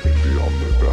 beyond the boundaries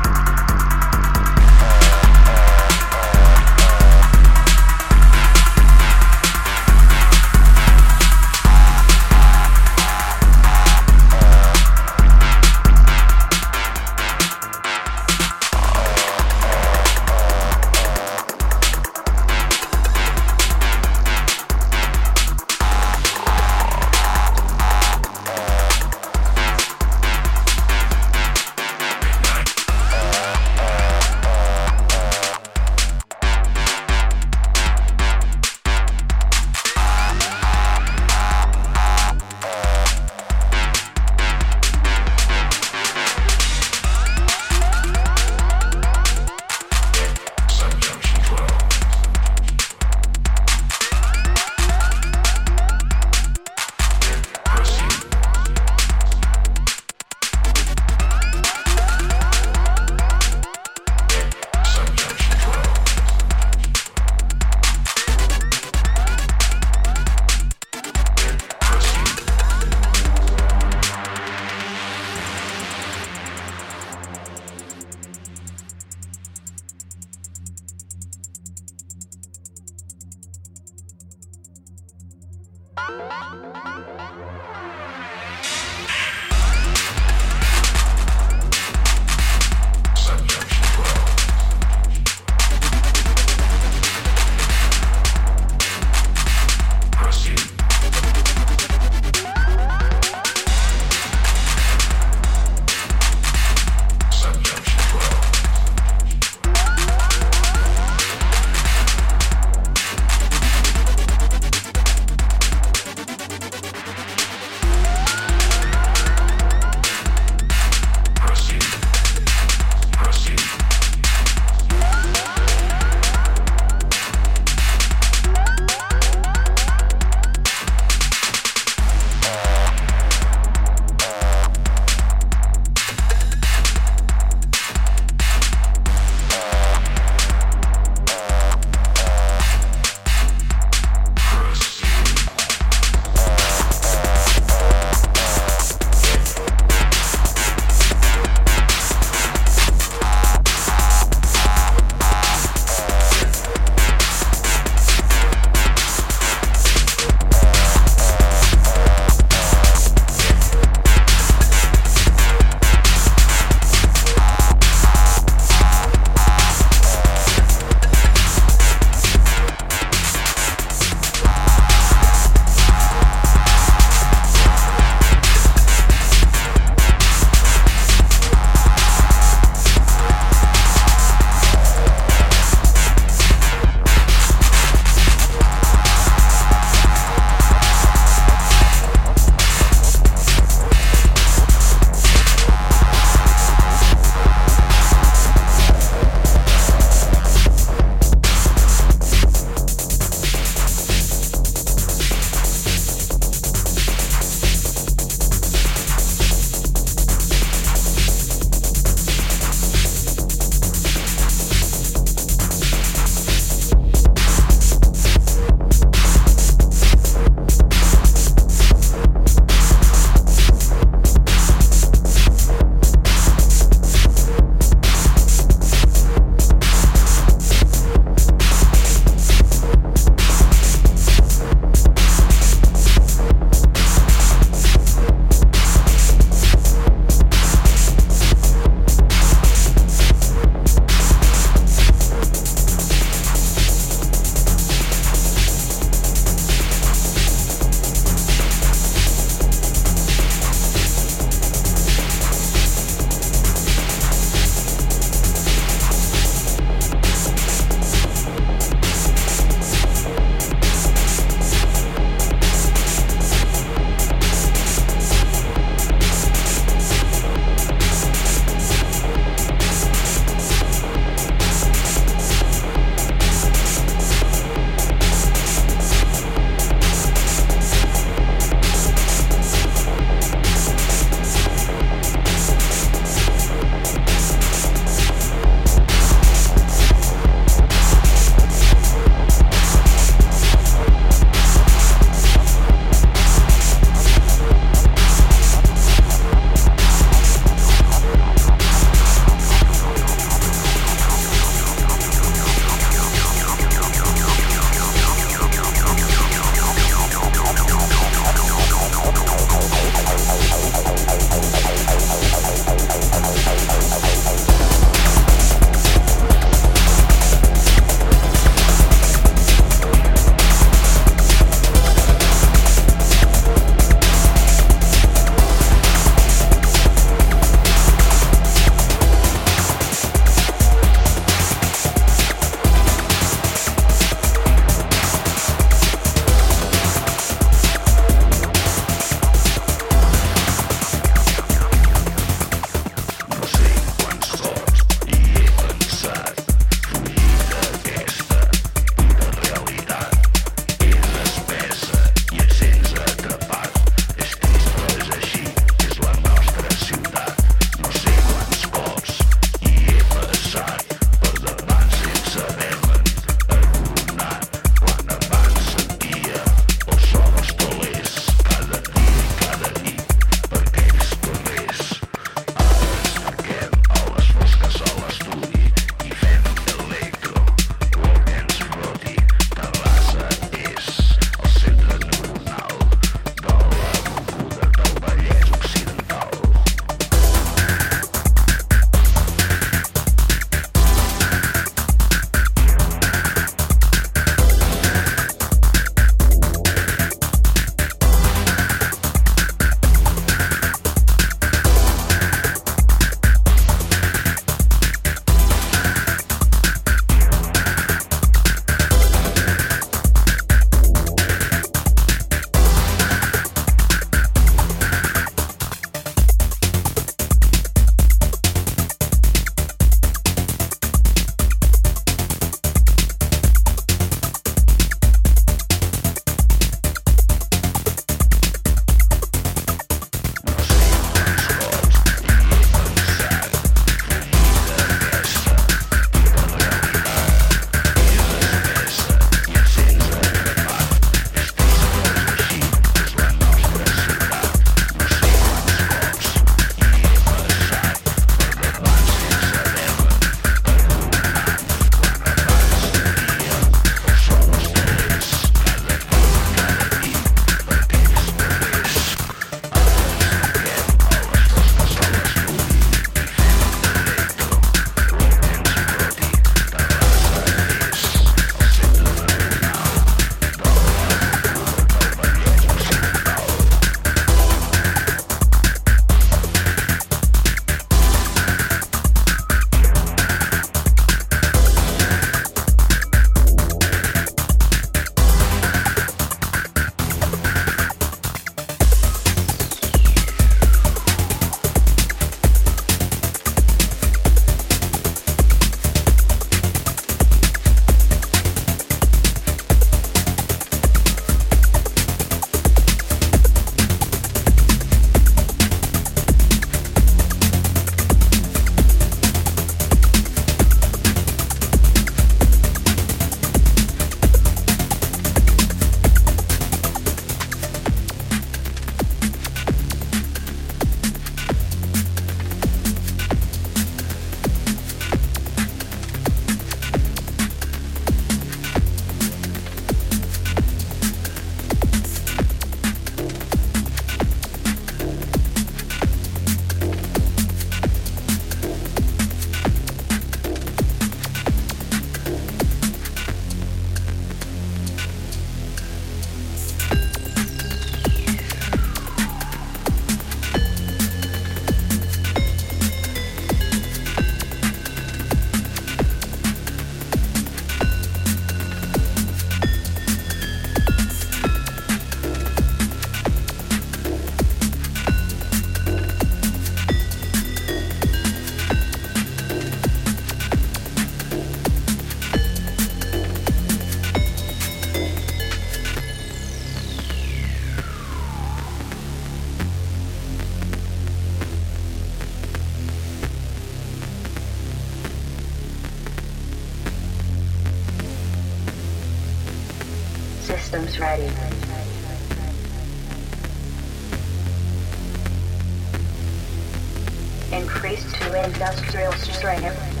industrial strength.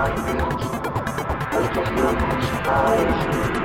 Ai, Deus. muitos planos faz.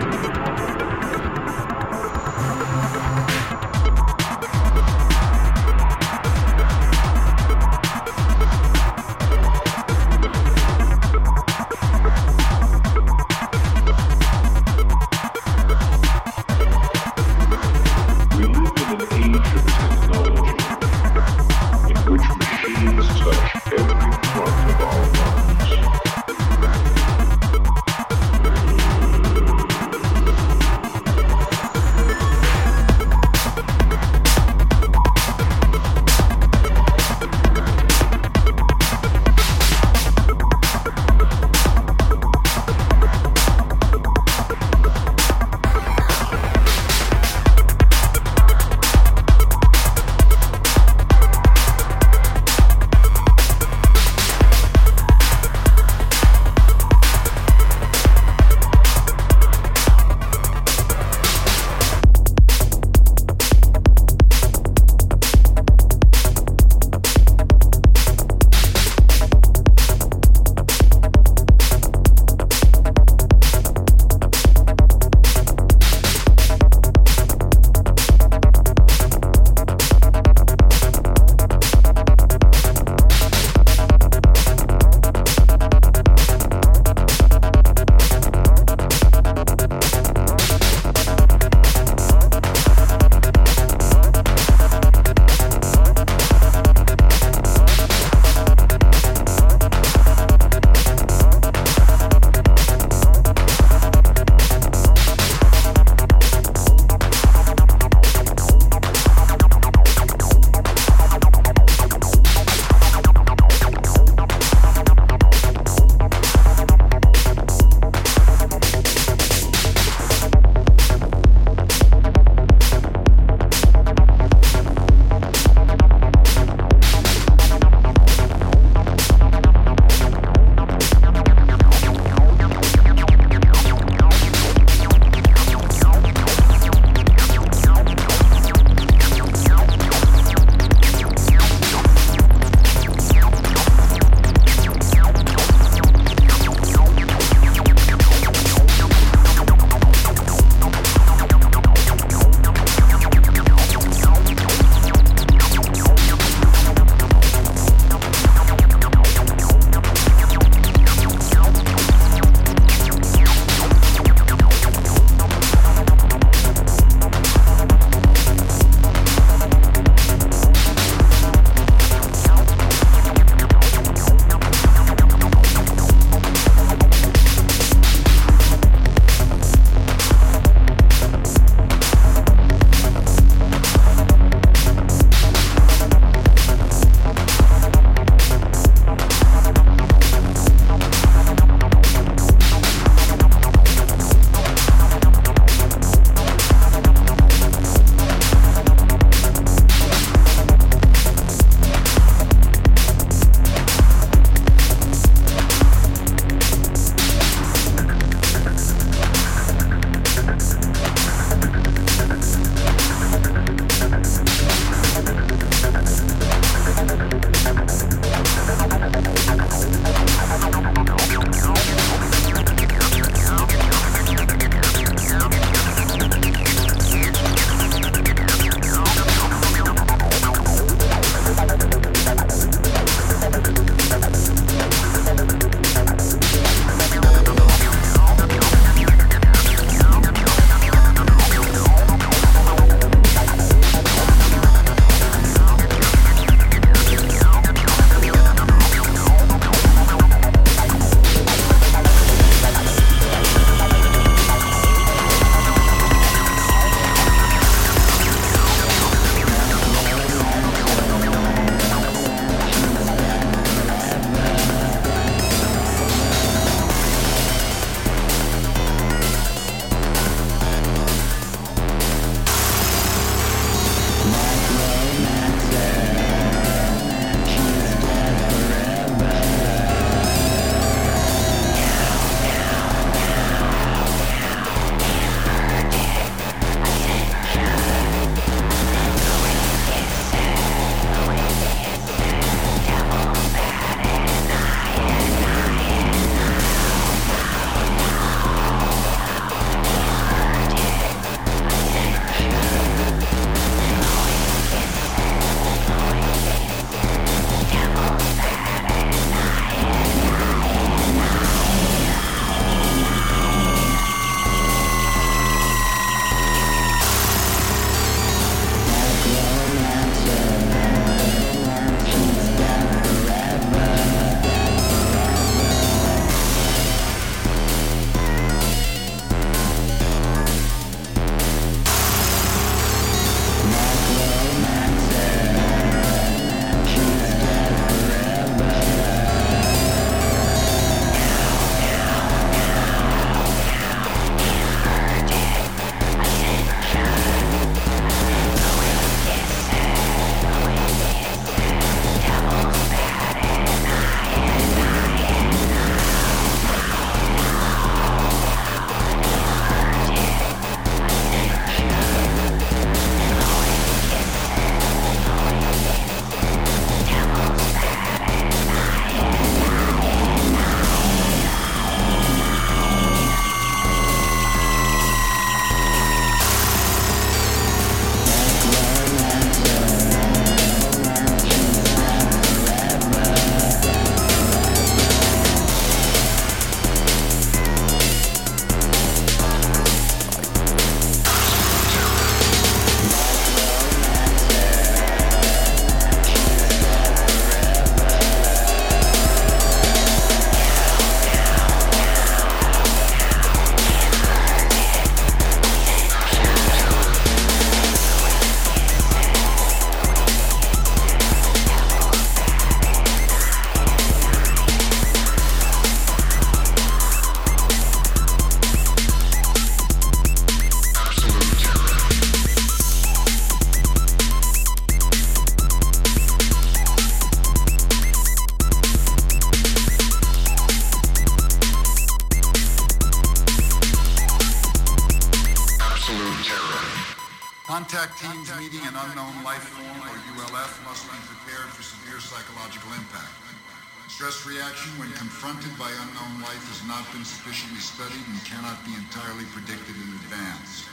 entirely predicted in advance.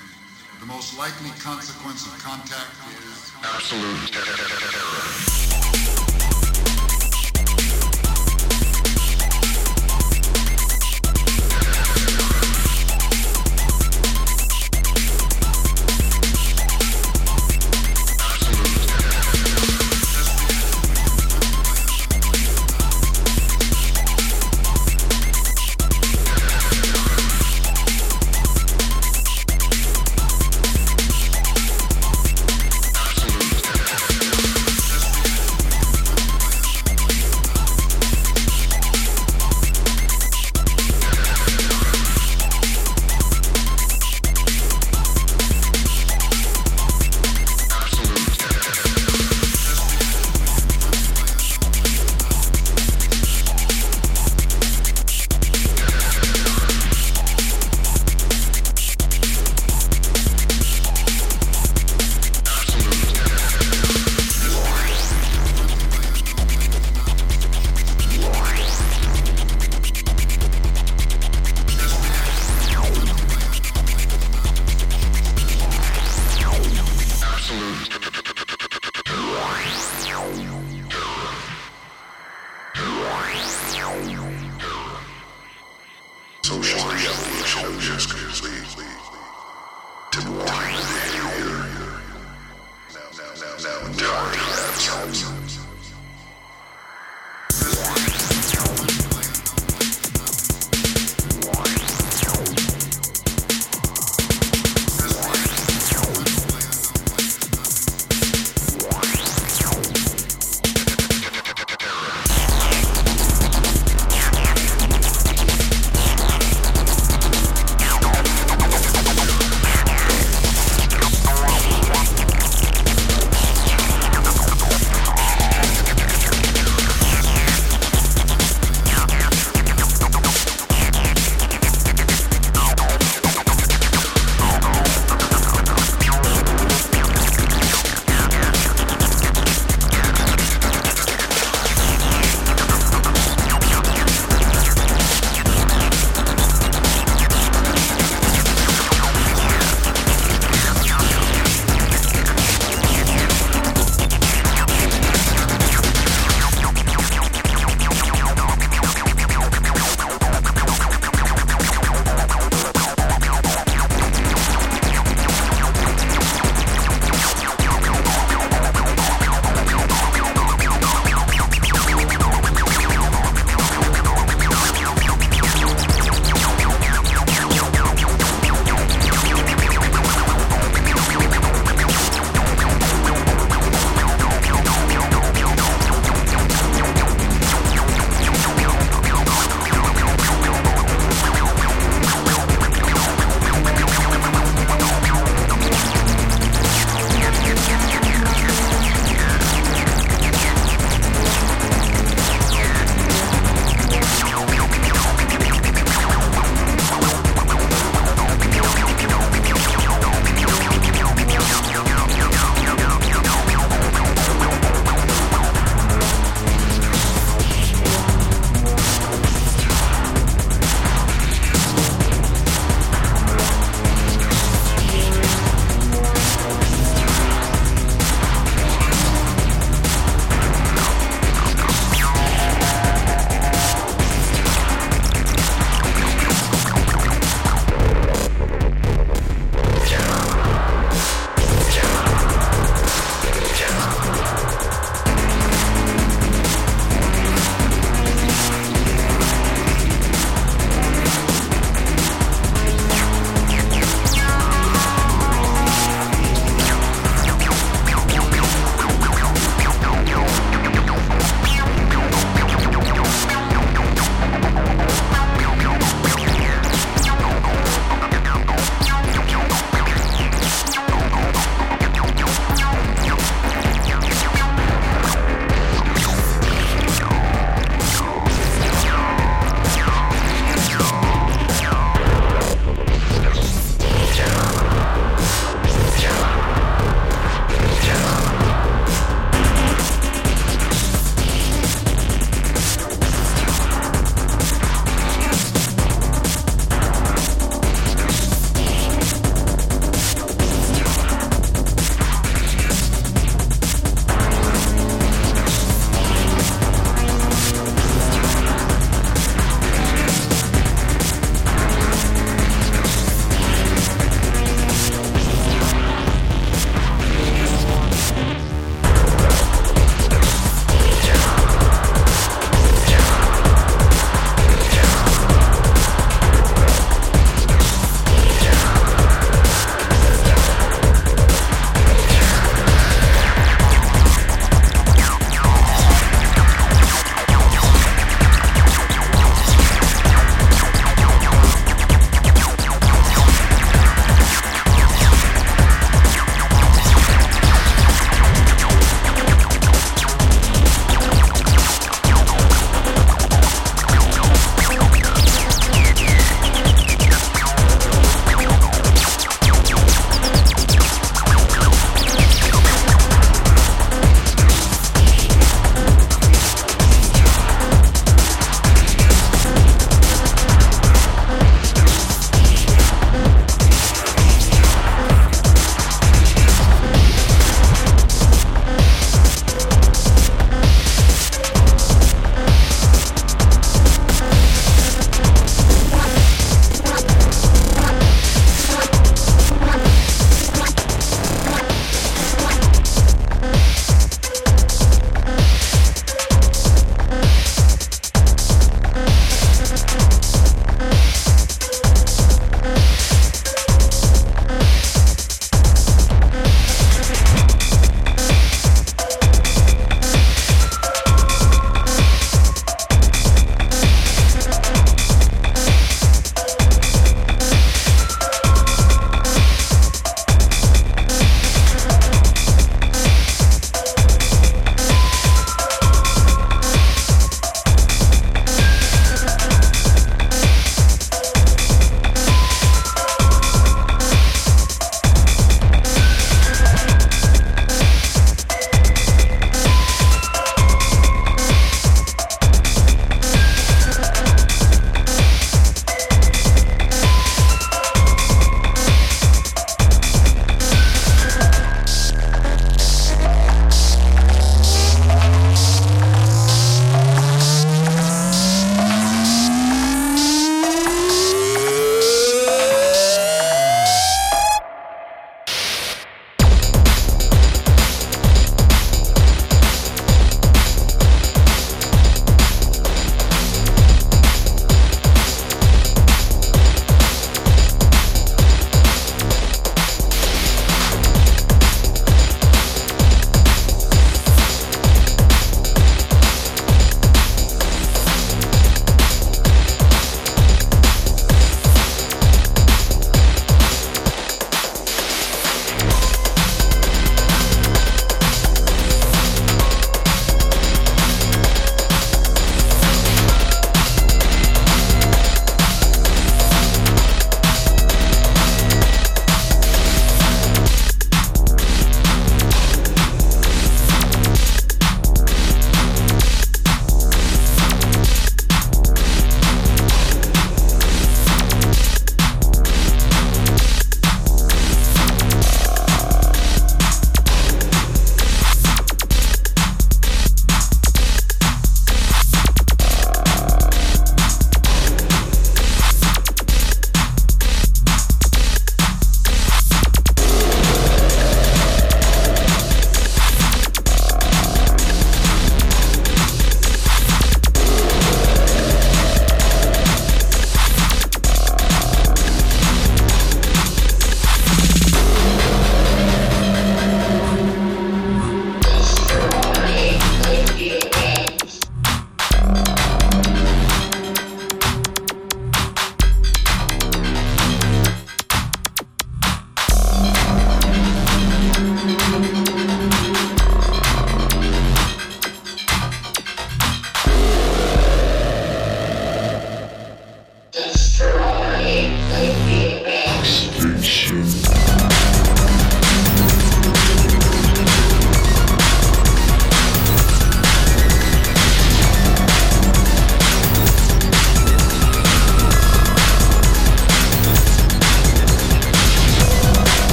The most likely consequence of contact is absolute terror.